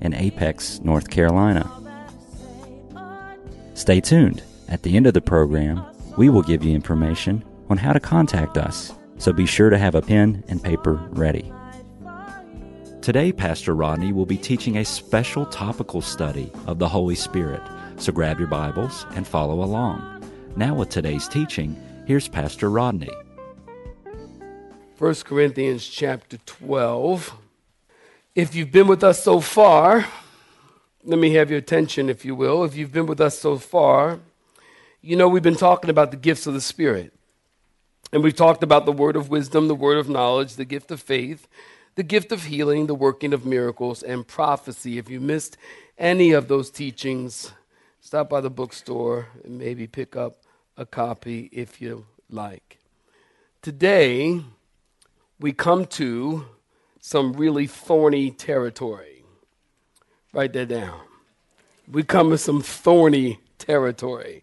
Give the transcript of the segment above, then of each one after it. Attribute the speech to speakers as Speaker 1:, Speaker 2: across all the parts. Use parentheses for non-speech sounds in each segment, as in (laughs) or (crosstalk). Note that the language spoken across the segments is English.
Speaker 1: in Apex, North Carolina. Stay tuned. At the end of the program, we will give you information on how to contact us, so be sure to have a pen and paper ready. Today, Pastor Rodney will be teaching a special topical study of the Holy Spirit, so grab your Bibles and follow along. Now, with today's teaching, here's Pastor Rodney.
Speaker 2: 1 Corinthians chapter 12. If you've been with us so far, let me have your attention, if you will. If you've been with us so far, you know we've been talking about the gifts of the Spirit. And we've talked about the word of wisdom, the word of knowledge, the gift of faith, the gift of healing, the working of miracles, and prophecy. If you missed any of those teachings, stop by the bookstore and maybe pick up a copy if you like. Today, we come to some really thorny territory. Write that down. We come to some thorny territory.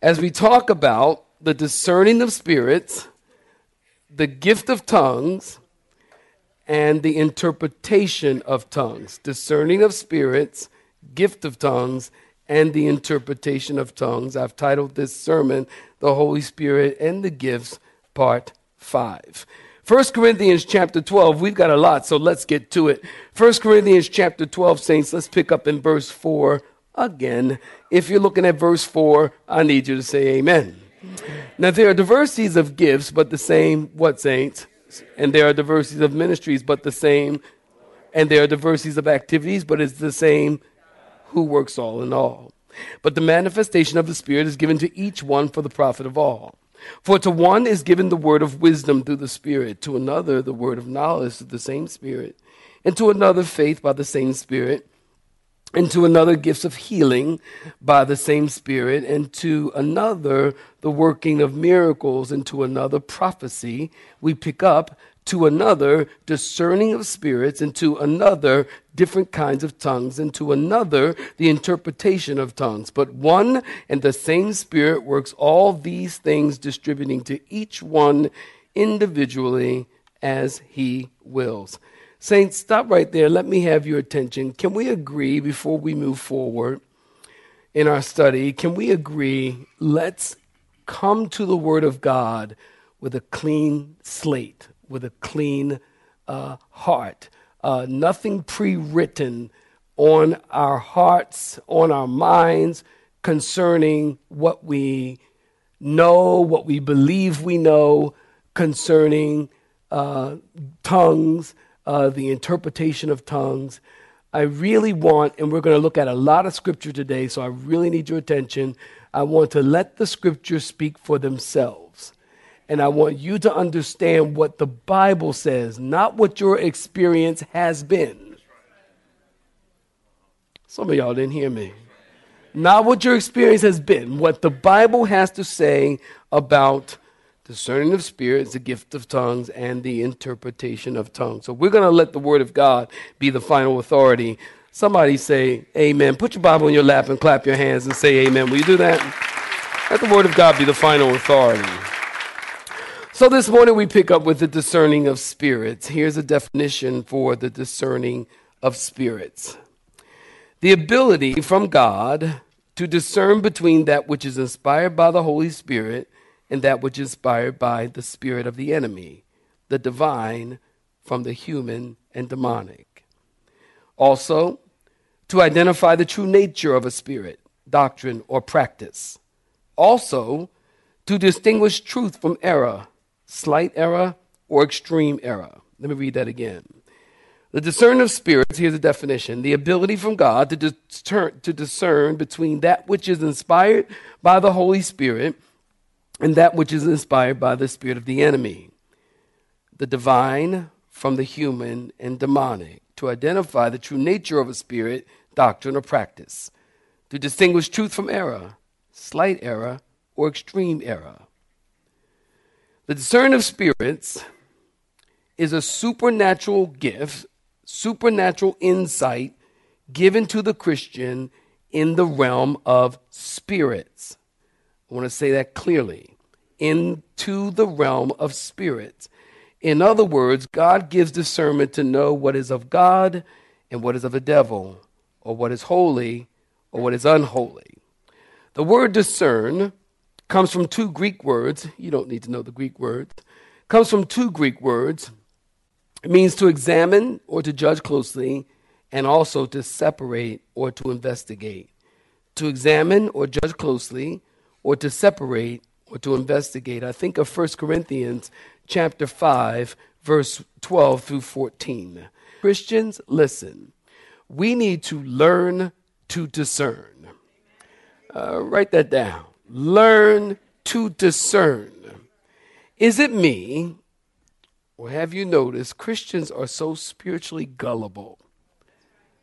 Speaker 2: As we talk about the discerning of spirits, the gift of tongues, and the interpretation of tongues. Discerning of spirits, gift of tongues, and the interpretation of tongues. I've titled this sermon, The Holy Spirit and the Gifts, Part 5. 1 Corinthians chapter 12, we've got a lot, so let's get to it. 1 Corinthians chapter 12, saints, let's pick up in verse 4 again. If you're looking at verse 4, I need you to say amen. Now, there are diversities of gifts, but the same, what, saints? And there are diversities of ministries, but the same. And there are diversities of activities, but it's the same who works all in all. But the manifestation of the Spirit is given to each one for the profit of all. For to one is given the word of wisdom through the Spirit, to another the word of knowledge through the same Spirit, and to another faith by the same Spirit, and to another gifts of healing by the same Spirit, and to another the working of miracles, and to another prophecy. We pick up to another discerning of spirits, and to another different kinds of tongues, and to another the interpretation of tongues. But one and the same Spirit works all these things, distributing to each one individually as he wills. Saints, stop right there. Let me have your attention. Can we agree before we move forward in our study? Can we agree? Let's come to the Word of God with a clean slate with a clean uh, heart. Uh, nothing pre written on our hearts, on our minds concerning what we know, what we believe we know concerning uh, tongues, uh, the interpretation of tongues. I really want, and we're going to look at a lot of scripture today, so I really need your attention. I want to let the scriptures speak for themselves. And I want you to understand what the Bible says, not what your experience has been. Some of y'all didn't hear me. Not what your experience has been, what the Bible has to say about discerning of spirits, the gift of tongues, and the interpretation of tongues. So we're going to let the Word of God be the final authority. Somebody say amen. Put your Bible in your lap and clap your hands and say amen. Will you do that? Let the Word of God be the final authority. So this morning we pick up with the discerning of spirits. Here's a definition for the discerning of spirits the ability from God to discern between that which is inspired by the Holy Spirit and that which is inspired by the spirit of the enemy, the divine from the human and demonic. Also, to identify the true nature of a spirit, doctrine, or practice. Also, to distinguish truth from error slight error, or extreme error. Let me read that again. The discern of spirits, here's a definition the ability from God to discern, to discern between that which is inspired by the Holy Spirit and that which is inspired by the spirit of the enemy, the divine from the human and demonic. to identify the true nature of a spirit, doctrine, or practice, to distinguish truth from error, slight error, or extreme error. The discern of spirits is a supernatural gift, supernatural insight given to the Christian in the realm of spirits. I want to say that clearly. Into the realm of spirits. In other words, God gives discernment to know what is of God and what is of the devil, or what is holy or what is unholy. The word discern comes from two Greek words. You don't need to know the Greek words. Comes from two Greek words. It means to examine or to judge closely, and also to separate or to investigate. To examine or judge closely, or to separate or to investigate. I think of 1 Corinthians chapter 5, verse 12 through 14. Christians, listen. We need to learn to discern. Uh, write that down. Learn to discern. Is it me, or have you noticed Christians are so spiritually gullible?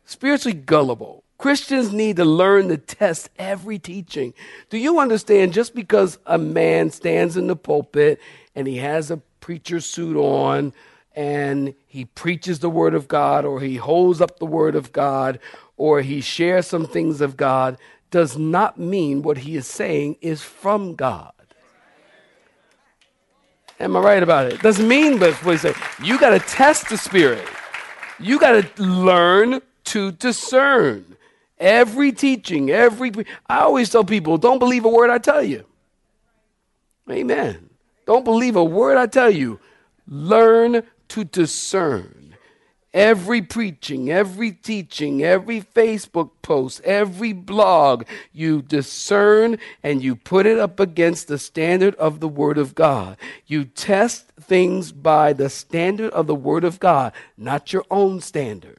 Speaker 2: Spiritually gullible. Christians need to learn to test every teaching. Do you understand just because a man stands in the pulpit and he has a preacher suit on and he preaches the word of God or he holds up the word of God or he shares some things of God does not mean what he is saying is from God. Am I right about it? Doesn't mean but what he said. You got to test the spirit. You got to learn to discern every teaching, every. I always tell people, don't believe a word I tell you. Amen. Don't believe a word I tell you. Learn to discern every preaching, every teaching, every Facebook post, every blog, you discern and you put it up against the standard of the Word of God. You test things by the standard of the Word of God, not your own standard.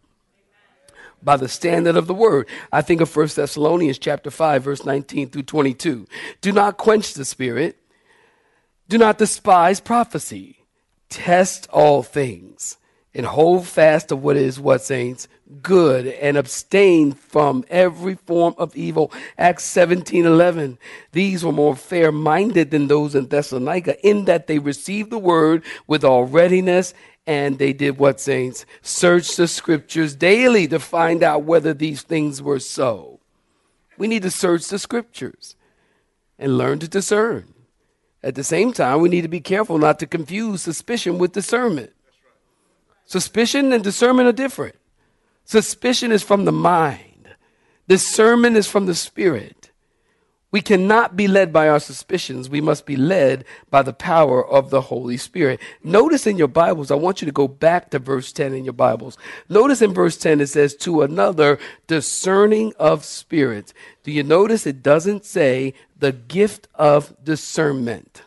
Speaker 2: By the standard of the word. I think of 1 Thessalonians chapter 5, verse 19 through 22. Do not quench the spirit. Do not despise prophecy. Test all things and hold fast to what is what saints good and abstain from every form of evil. Acts 17 11 these were more fair minded than those in thessalonica in that they received the word with all readiness and they did what saints? Search the scriptures daily to find out whether these things were so. We need to search the scriptures and learn to discern. At the same time we need to be careful not to confuse suspicion with discernment Suspicion and discernment are different. Suspicion is from the mind, discernment is from the spirit. We cannot be led by our suspicions. We must be led by the power of the Holy Spirit. Notice in your Bibles, I want you to go back to verse 10 in your Bibles. Notice in verse 10 it says, to another discerning of spirits. Do you notice it doesn't say the gift of discernment?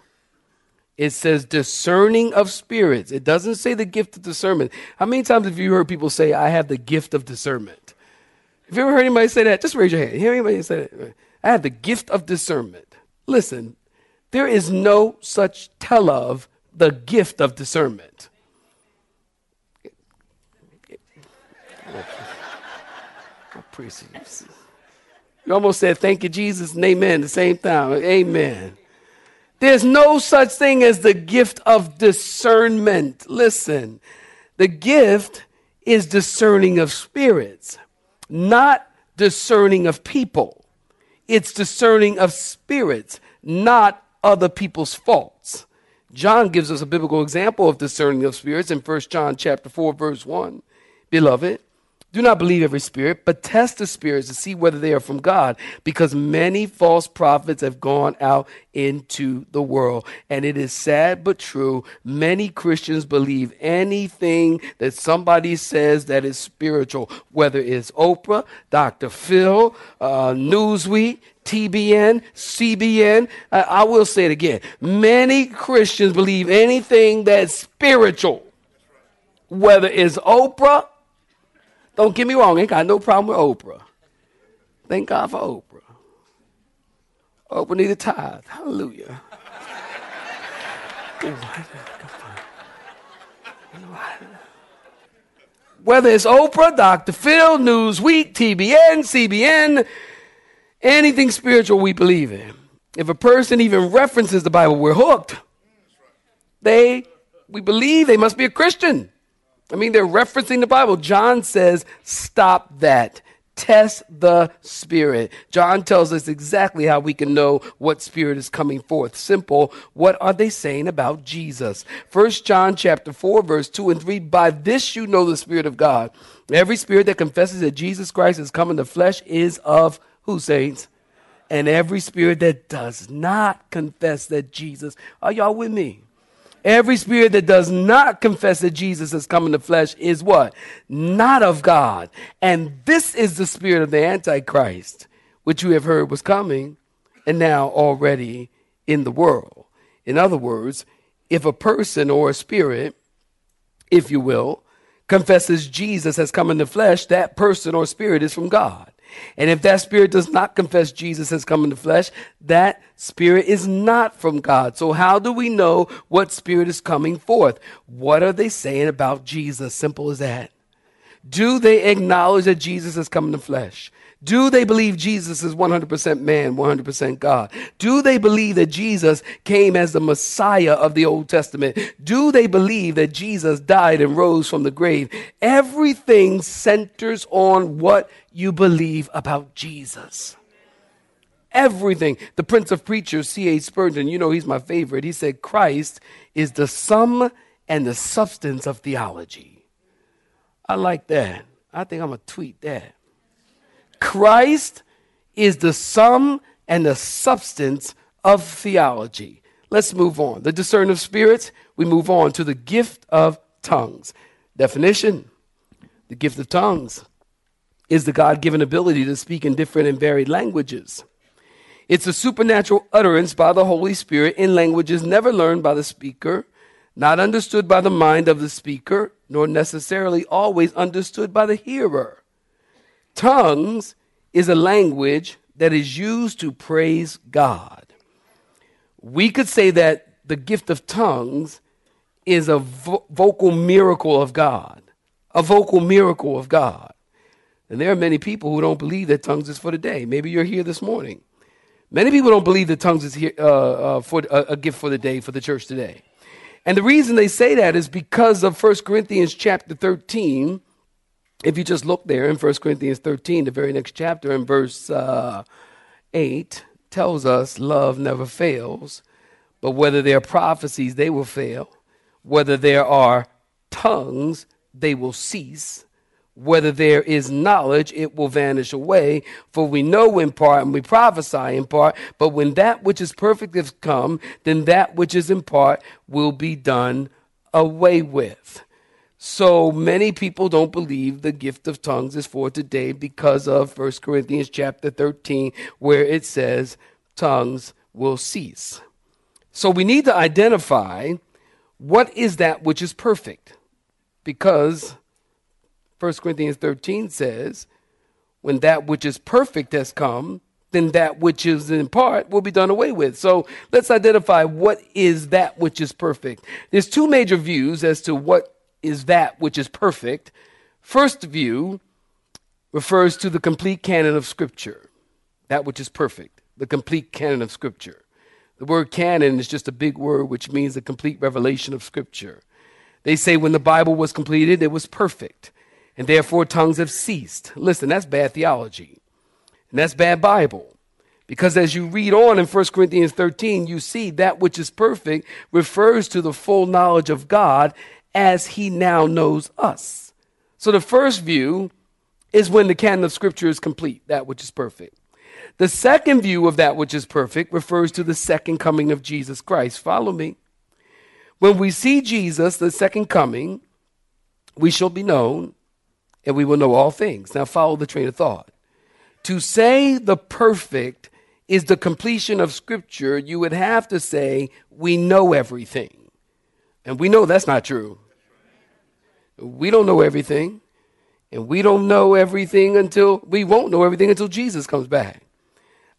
Speaker 2: It says discerning of spirits. It doesn't say the gift of discernment. How many times have you heard people say, I have the gift of discernment? Have you ever heard anybody say that? Just raise your hand. Hear anybody say that? I have the gift of discernment. Listen, there is no such tell of the gift of discernment. You almost said, Thank you, Jesus, and amen, the same time. Amen. There's no such thing as the gift of discernment. Listen, the gift is discerning of spirits, not discerning of people. It's discerning of spirits, not other people's faults. John gives us a biblical example of discerning of spirits in 1 John chapter 4 verse 1. Beloved, do not believe every spirit, but test the spirits to see whether they are from God, because many false prophets have gone out into the world. And it is sad but true. Many Christians believe anything that somebody says that is spiritual, whether it's Oprah, Dr. Phil, uh, Newsweek, TBN, CBN. I, I will say it again. Many Christians believe anything that's spiritual, whether it's Oprah, don't get me wrong, ain't got no problem with Oprah. Thank God for Oprah. Oprah need a tithe. Hallelujah. (laughs) Whether it's Oprah, Dr. Phil, Newsweek, TBN, CBN, anything spiritual we believe in. If a person even references the Bible, we're hooked. They, we believe they must be a Christian. I mean, they're referencing the Bible. John says, stop that. Test the spirit. John tells us exactly how we can know what spirit is coming forth. Simple. What are they saying about Jesus? First John chapter 4 verse 2 and 3. By this you know the spirit of God. Every spirit that confesses that Jesus Christ has come in the flesh is of who saints? And every spirit that does not confess that Jesus, are y'all with me? Every spirit that does not confess that Jesus has come in the flesh is what? Not of God. And this is the spirit of the Antichrist, which you have heard was coming and now already in the world. In other words, if a person or a spirit, if you will, confesses Jesus has come in the flesh, that person or spirit is from God. And if that spirit does not confess Jesus has come in the flesh, that spirit is not from God. So, how do we know what spirit is coming forth? What are they saying about Jesus? Simple as that. Do they acknowledge that Jesus has come in the flesh? Do they believe Jesus is 100% man, 100% God? Do they believe that Jesus came as the Messiah of the Old Testament? Do they believe that Jesus died and rose from the grave? Everything centers on what you believe about Jesus. Everything. The Prince of Preachers, C.H. Spurgeon, you know he's my favorite. He said, Christ is the sum and the substance of theology. I like that. I think I'm going to tweet that. Christ is the sum and the substance of theology. Let's move on. The discern of spirits, we move on to the gift of tongues. Definition The gift of tongues is the God given ability to speak in different and varied languages. It's a supernatural utterance by the Holy Spirit in languages never learned by the speaker, not understood by the mind of the speaker, nor necessarily always understood by the hearer. Tongues is a language that is used to praise God. We could say that the gift of tongues is a vo- vocal miracle of God, a vocal miracle of God. And there are many people who don't believe that tongues is for the day. Maybe you're here this morning. Many people don't believe that tongues is here, uh, uh, for uh, a gift for the day for the church today. And the reason they say that is because of 1 Corinthians chapter 13. If you just look there in 1 Corinthians 13, the very next chapter, in verse uh, 8, tells us love never fails, but whether there are prophecies, they will fail. Whether there are tongues, they will cease. Whether there is knowledge, it will vanish away. For we know in part and we prophesy in part. But when that which is perfect has come, then that which is in part will be done away with. So many people don't believe the gift of tongues is for today because of 1 Corinthians chapter 13, where it says tongues will cease. So we need to identify what is that which is perfect because 1 Corinthians 13 says, when that which is perfect has come, then that which is in part will be done away with. So let's identify what is that which is perfect. There's two major views as to what is that which is perfect. First view refers to the complete canon of Scripture, that which is perfect, the complete canon of Scripture. The word canon is just a big word which means the complete revelation of Scripture. They say when the Bible was completed, it was perfect and therefore tongues have ceased. Listen, that's bad theology. And that's bad Bible. Because as you read on in 1 Corinthians 13, you see that which is perfect refers to the full knowledge of God as he now knows us. So the first view is when the canon of Scripture is complete, that which is perfect. The second view of that which is perfect refers to the second coming of Jesus Christ. Follow me. When we see Jesus, the second coming, we shall be known and we will know all things. Now, follow the train of thought. To say the perfect is the completion of Scripture, you would have to say, we know everything. And we know that's not true. We don't know everything. And we don't know everything until, we won't know everything until Jesus comes back.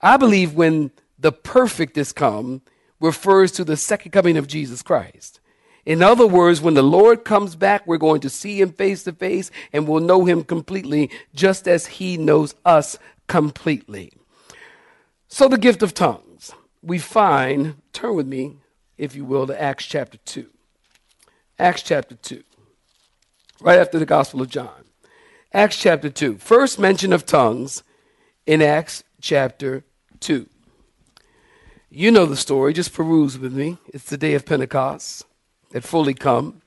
Speaker 2: I believe when the perfect is come refers to the second coming of Jesus Christ. In other words, when the Lord comes back, we're going to see him face to face and we'll know him completely, just as he knows us completely. So, the gift of tongues, we find, turn with me, if you will, to Acts chapter 2. Acts chapter 2, right after the Gospel of John. Acts chapter 2. First mention of tongues in Acts chapter 2. You know the story, just peruse with me. It's the day of Pentecost had fully come.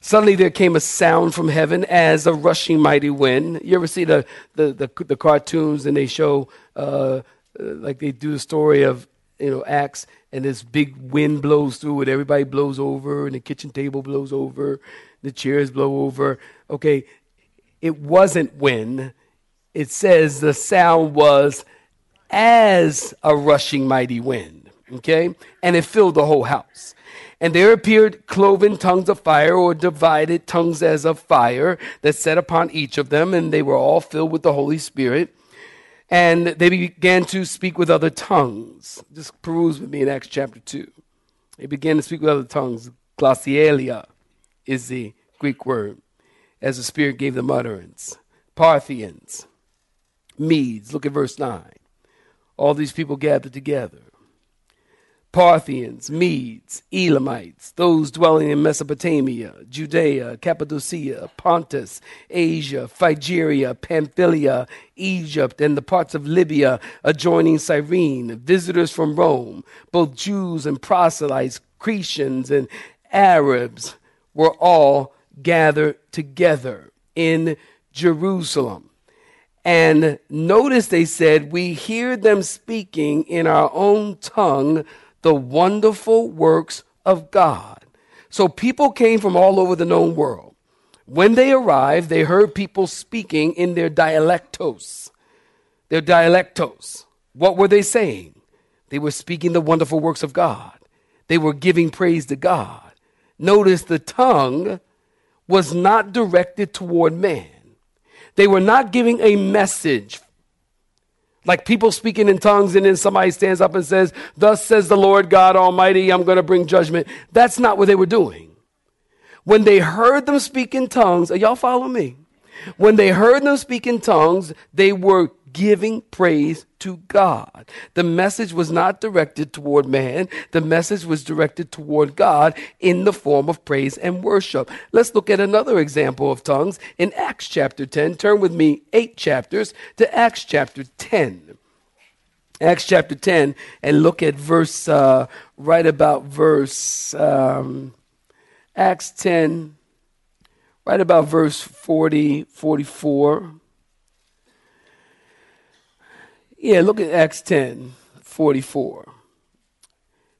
Speaker 2: Suddenly there came a sound from heaven as a rushing mighty wind. You ever see the, the, the, the cartoons and they show, uh, like they do the story of, you know, Acts and this big wind blows through it. Everybody blows over and the kitchen table blows over. The chairs blow over. Okay, it wasn't wind. It says the sound was as a rushing mighty wind. Okay, and it filled the whole house. And there appeared cloven tongues of fire, or divided tongues as of fire, that set upon each of them, and they were all filled with the Holy Spirit. And they began to speak with other tongues. Just peruse with me in Acts chapter 2. They began to speak with other tongues. Glossolalia is the Greek word, as the Spirit gave them utterance. Parthians, Medes, look at verse 9. All these people gathered together. Parthians, Medes, Elamites, those dwelling in Mesopotamia, Judea, Cappadocia, Pontus, Asia, Phrygia, Pamphylia, Egypt, and the parts of Libya adjoining Cyrene, visitors from Rome, both Jews and proselytes, Cretians and Arabs, were all gathered together in Jerusalem. And notice they said, We hear them speaking in our own tongue the wonderful works of God. So people came from all over the known world. When they arrived, they heard people speaking in their dialectos. Their dialectos. What were they saying? They were speaking the wonderful works of God. They were giving praise to God. Notice the tongue was not directed toward man. They were not giving a message like people speaking in tongues, and then somebody stands up and says, Thus says the Lord God Almighty, I'm going to bring judgment. That's not what they were doing. When they heard them speak in tongues, y'all follow me? When they heard them speak in tongues, they were giving praise to God. The message was not directed toward man, the message was directed toward God in the form of praise and worship. Let's look at another example of tongues in Acts chapter 10. Turn with me eight chapters to Acts chapter 10. Acts chapter 10, and look at verse, uh, right about verse, um, Acts 10, right about verse 40, 44. Yeah, look at Acts 10 44.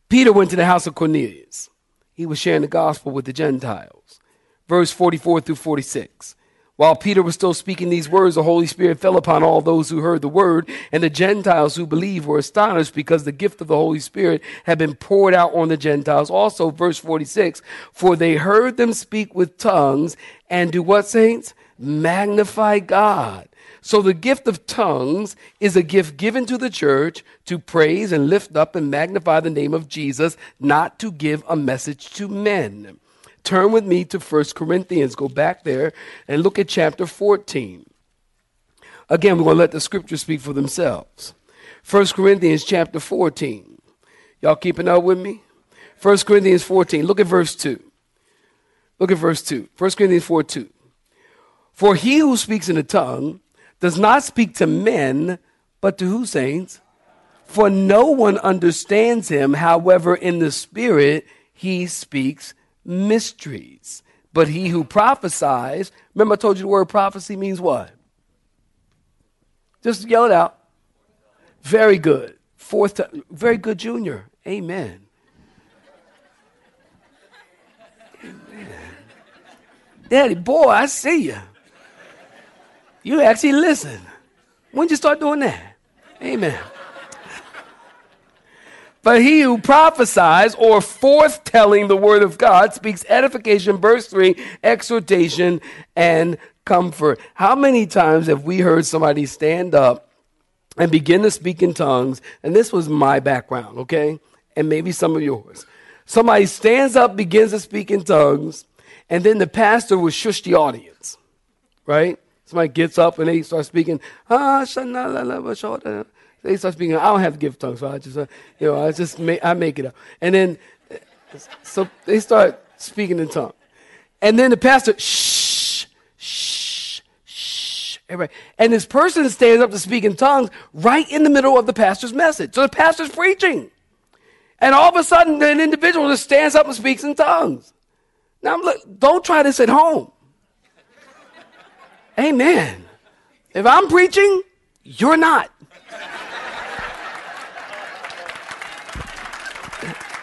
Speaker 2: Peter went to the house of Cornelius. He was sharing the gospel with the Gentiles. Verse 44 through 46. While Peter was still speaking these words, the Holy Spirit fell upon all those who heard the word, and the Gentiles who believed were astonished because the gift of the Holy Spirit had been poured out on the Gentiles. Also, verse 46 For they heard them speak with tongues and do what, saints? Magnify God. So the gift of tongues is a gift given to the church to praise and lift up and magnify the name of Jesus, not to give a message to men. Turn with me to 1 Corinthians. Go back there and look at chapter 14. Again, we're going to let the scriptures speak for themselves. 1 Corinthians chapter 14. Y'all keeping up with me? 1 Corinthians 14. Look at verse 2. Look at verse 2. 1 Corinthians 4 2. For he who speaks in a tongue does not speak to men, but to who, saints? For no one understands him. However, in the Spirit, he speaks mysteries. But he who prophesies, remember I told you the word prophecy means what? Just yell it out. Very good. Fourth time. Very good, Junior. Amen. Amen. Daddy, boy, I see you. You actually listen. When you start doing that? Amen. But he who prophesies or forthtelling the word of God speaks edification, verse 3, exhortation, and comfort. How many times have we heard somebody stand up and begin to speak in tongues? And this was my background, okay? And maybe some of yours. somebody stands up, begins to speak in tongues, and then the pastor will shush the audience, right? Somebody gets up and they start speaking. Ah, they start speaking. I don't have to give tongues, so I just, uh, you know, I just make, I make it up. And then, so they start speaking in tongues, and then the pastor, shh, shh, shh, everybody, and this person stands up to speak in tongues right in the middle of the pastor's message. So the pastor's preaching, and all of a sudden, an individual just stands up and speaks in tongues. Now, look, don't try this at home. Amen. If I'm preaching, you're not.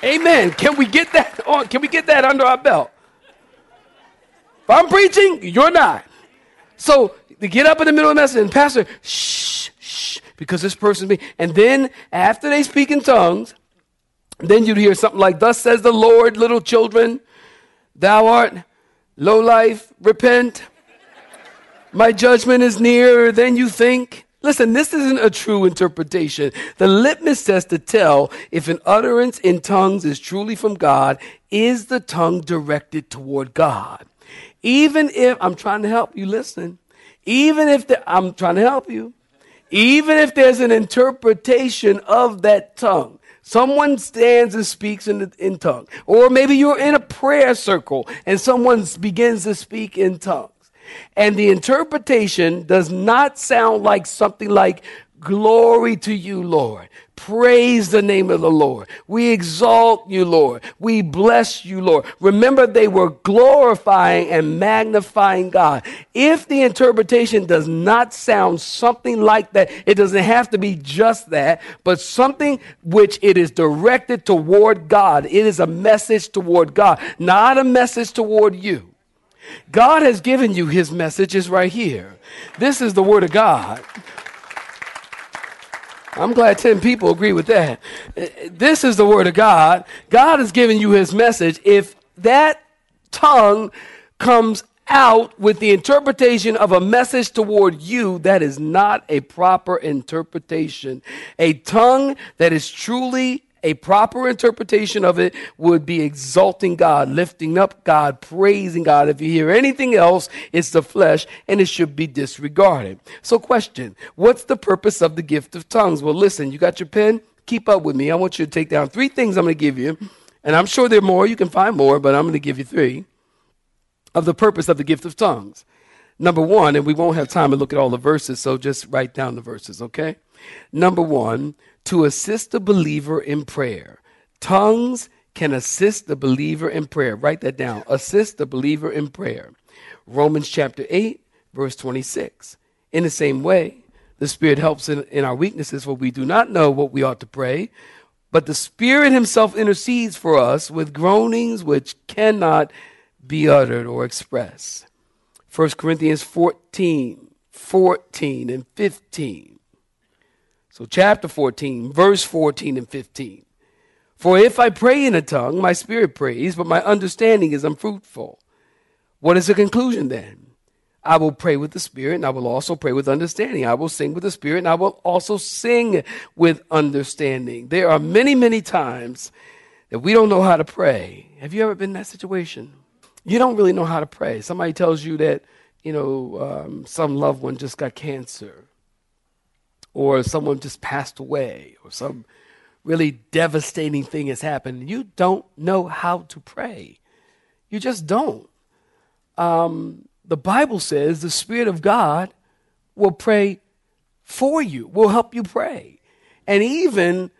Speaker 2: Amen. Can we get that (laughs) on? Can we get that under our belt? If I'm preaching, you're not. So to get up in the middle of the message and pastor, shh, shh, because this person's me. And then after they speak in tongues, then you'd hear something like, Thus says the Lord, little children, thou art low life, repent. My judgment is nearer than you think. Listen, this isn't a true interpretation. The litmus test to tell if an utterance in tongues is truly from God is the tongue directed toward God. Even if, I'm trying to help you listen, even if the, I'm trying to help you, even if there's an interpretation of that tongue, someone stands and speaks in, the, in tongue, or maybe you're in a prayer circle and someone begins to speak in tongue and the interpretation does not sound like something like, Glory to you, Lord. Praise the name of the Lord. We exalt you, Lord. We bless you, Lord. Remember, they were glorifying and magnifying God. If the interpretation does not sound something like that, it doesn't have to be just that, but something which it is directed toward God. It is a message toward God, not a message toward you. God has given you his message is right here. This is the word of God. I'm glad 10 people agree with that. This is the word of God. God has given you his message. If that tongue comes out with the interpretation of a message toward you, that is not a proper interpretation. A tongue that is truly a proper interpretation of it would be exalting God, lifting up God, praising God. If you hear anything else, it's the flesh and it should be disregarded. So, question What's the purpose of the gift of tongues? Well, listen, you got your pen? Keep up with me. I want you to take down three things I'm going to give you. And I'm sure there are more. You can find more, but I'm going to give you three of the purpose of the gift of tongues. Number one, and we won't have time to look at all the verses, so just write down the verses, okay? Number one, to assist the believer in prayer. Tongues can assist the believer in prayer. Write that down. Assist the believer in prayer. Romans chapter 8, verse 26. In the same way, the Spirit helps in, in our weaknesses, for we do not know what we ought to pray, but the Spirit Himself intercedes for us with groanings which cannot be uttered or expressed. 1 Corinthians 14, 14 and 15. So, chapter 14, verse 14 and 15. For if I pray in a tongue, my spirit prays, but my understanding is unfruitful. What is the conclusion then? I will pray with the Spirit, and I will also pray with understanding. I will sing with the Spirit, and I will also sing with understanding. There are many, many times that we don't know how to pray. Have you ever been in that situation? You don't really know how to pray. Somebody tells you that, you know, um, some loved one just got cancer or someone just passed away or some really devastating thing has happened. You don't know how to pray. You just don't. Um, the Bible says the Spirit of God will pray for you, will help you pray. And even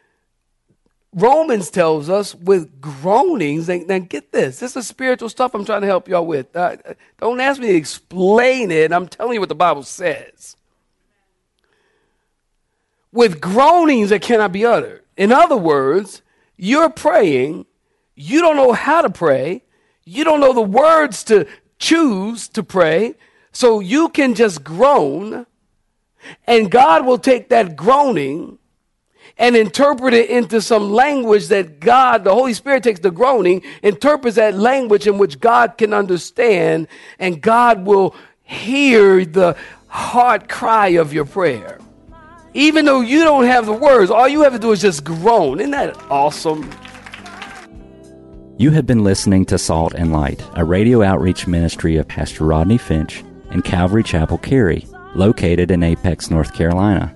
Speaker 2: Romans tells us with groanings, and, get this, this is spiritual stuff I'm trying to help y'all with. Uh, don't ask me to explain it. I'm telling you what the Bible says with groanings that cannot be uttered. In other words, you're praying, you don't know how to pray, you don't know the words to choose to pray, so you can just groan, and God will take that groaning and interpret it into some language that God, the Holy Spirit takes the groaning, interprets that language in which God can understand, and God will hear the heart cry of your prayer. Even though you don't have the words, all you have to do is just groan. Isn't that awesome?
Speaker 1: You have been listening to Salt and Light, a radio outreach ministry of Pastor Rodney Finch and Calvary Chapel Cary, located in Apex, North Carolina.